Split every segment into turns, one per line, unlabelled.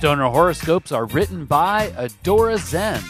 Stoner horoscopes are written by Adora Zen.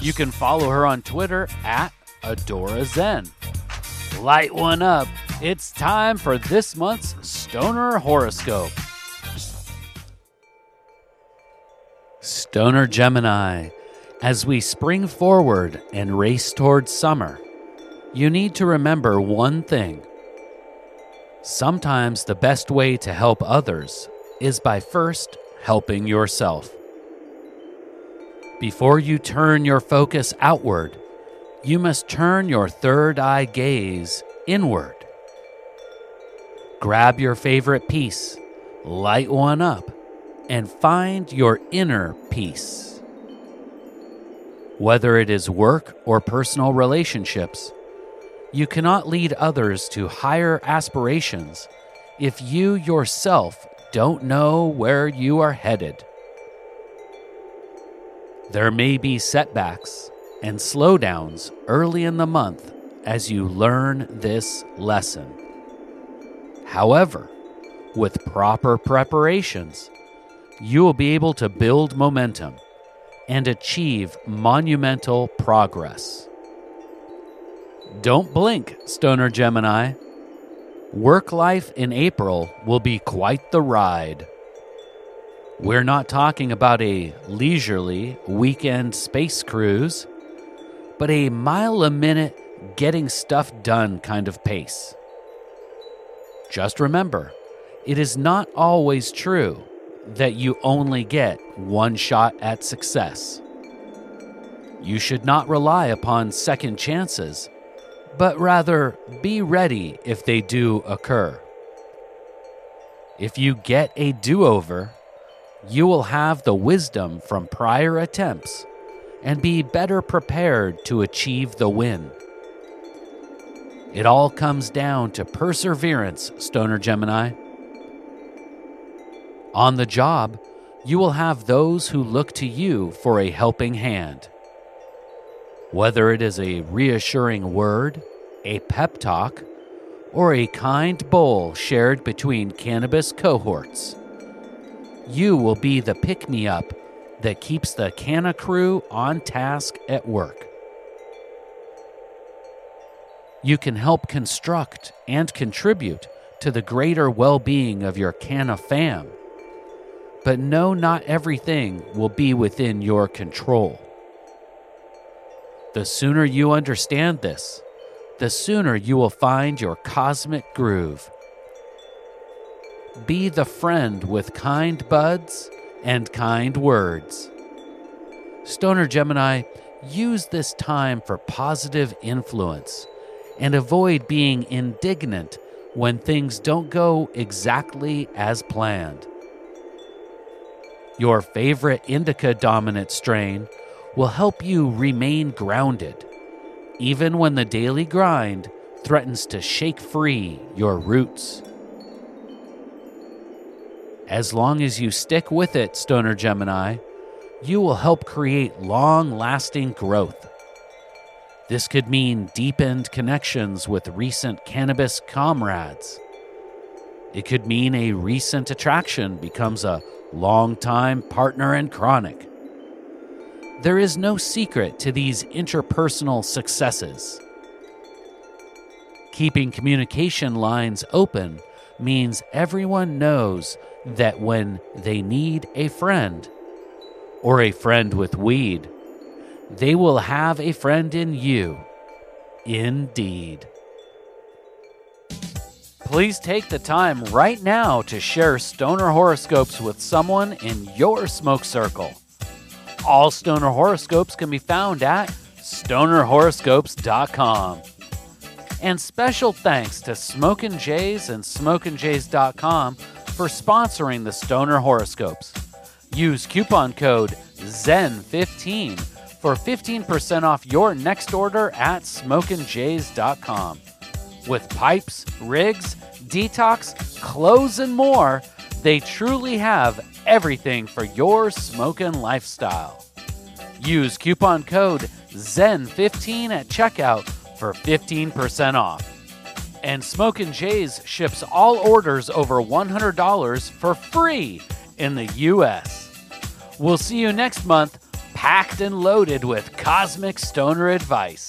You can follow her on Twitter at Adora Zen. Light one up. It's time for this month's Stoner horoscope. Stoner Gemini. As we spring forward and race towards summer, you need to remember one thing. Sometimes the best way to help others is by first helping yourself. Before you turn your focus outward, you must turn your third eye gaze inward. Grab your favorite piece, light one up, and find your inner peace. Whether it is work or personal relationships, you cannot lead others to higher aspirations if you yourself don't know where you are headed. There may be setbacks and slowdowns early in the month as you learn this lesson. However, with proper preparations, you will be able to build momentum and achieve monumental progress. Don't blink, Stoner Gemini. Work life in April will be quite the ride. We're not talking about a leisurely weekend space cruise, but a mile a minute getting stuff done kind of pace. Just remember, it is not always true that you only get one shot at success. You should not rely upon second chances, but rather be ready if they do occur. If you get a do over, you will have the wisdom from prior attempts and be better prepared to achieve the win. It all comes down to perseverance, Stoner Gemini. On the job, you will have those who look to you for a helping hand. Whether it is a reassuring word, a pep talk, or a kind bowl shared between cannabis cohorts, you will be the pick me up that keeps the Canna crew on task at work. You can help construct and contribute to the greater well being of your Canna fam. But no, not everything will be within your control. The sooner you understand this, the sooner you will find your cosmic groove. Be the friend with kind buds and kind words. Stoner Gemini, use this time for positive influence and avoid being indignant when things don't go exactly as planned. Your favorite indica dominant strain will help you remain grounded, even when the daily grind threatens to shake free your roots. As long as you stick with it, Stoner Gemini, you will help create long lasting growth. This could mean deepened connections with recent cannabis comrades. It could mean a recent attraction becomes a long-time partner and chronic. There is no secret to these interpersonal successes. Keeping communication lines open means everyone knows that when they need a friend, or a friend with weed, they will have a friend in you. Indeed. Please take the time right now to share stoner horoscopes with someone in your smoke circle. All stoner horoscopes can be found at stonerhoroscopes.com. And special thanks to Smokin' Jays and SmokinJays.com for sponsoring the Stoner Horoscopes. Use coupon code ZEN15 for 15% off your next order at smokinjays.com. With pipes, rigs, detox, clothes, and more, they truly have everything for your smoking lifestyle. Use coupon code ZEN15 at checkout for 15% off. And Smokin' Jays ships all orders over $100 for free in the US. We'll see you next month, packed and loaded with cosmic stoner advice.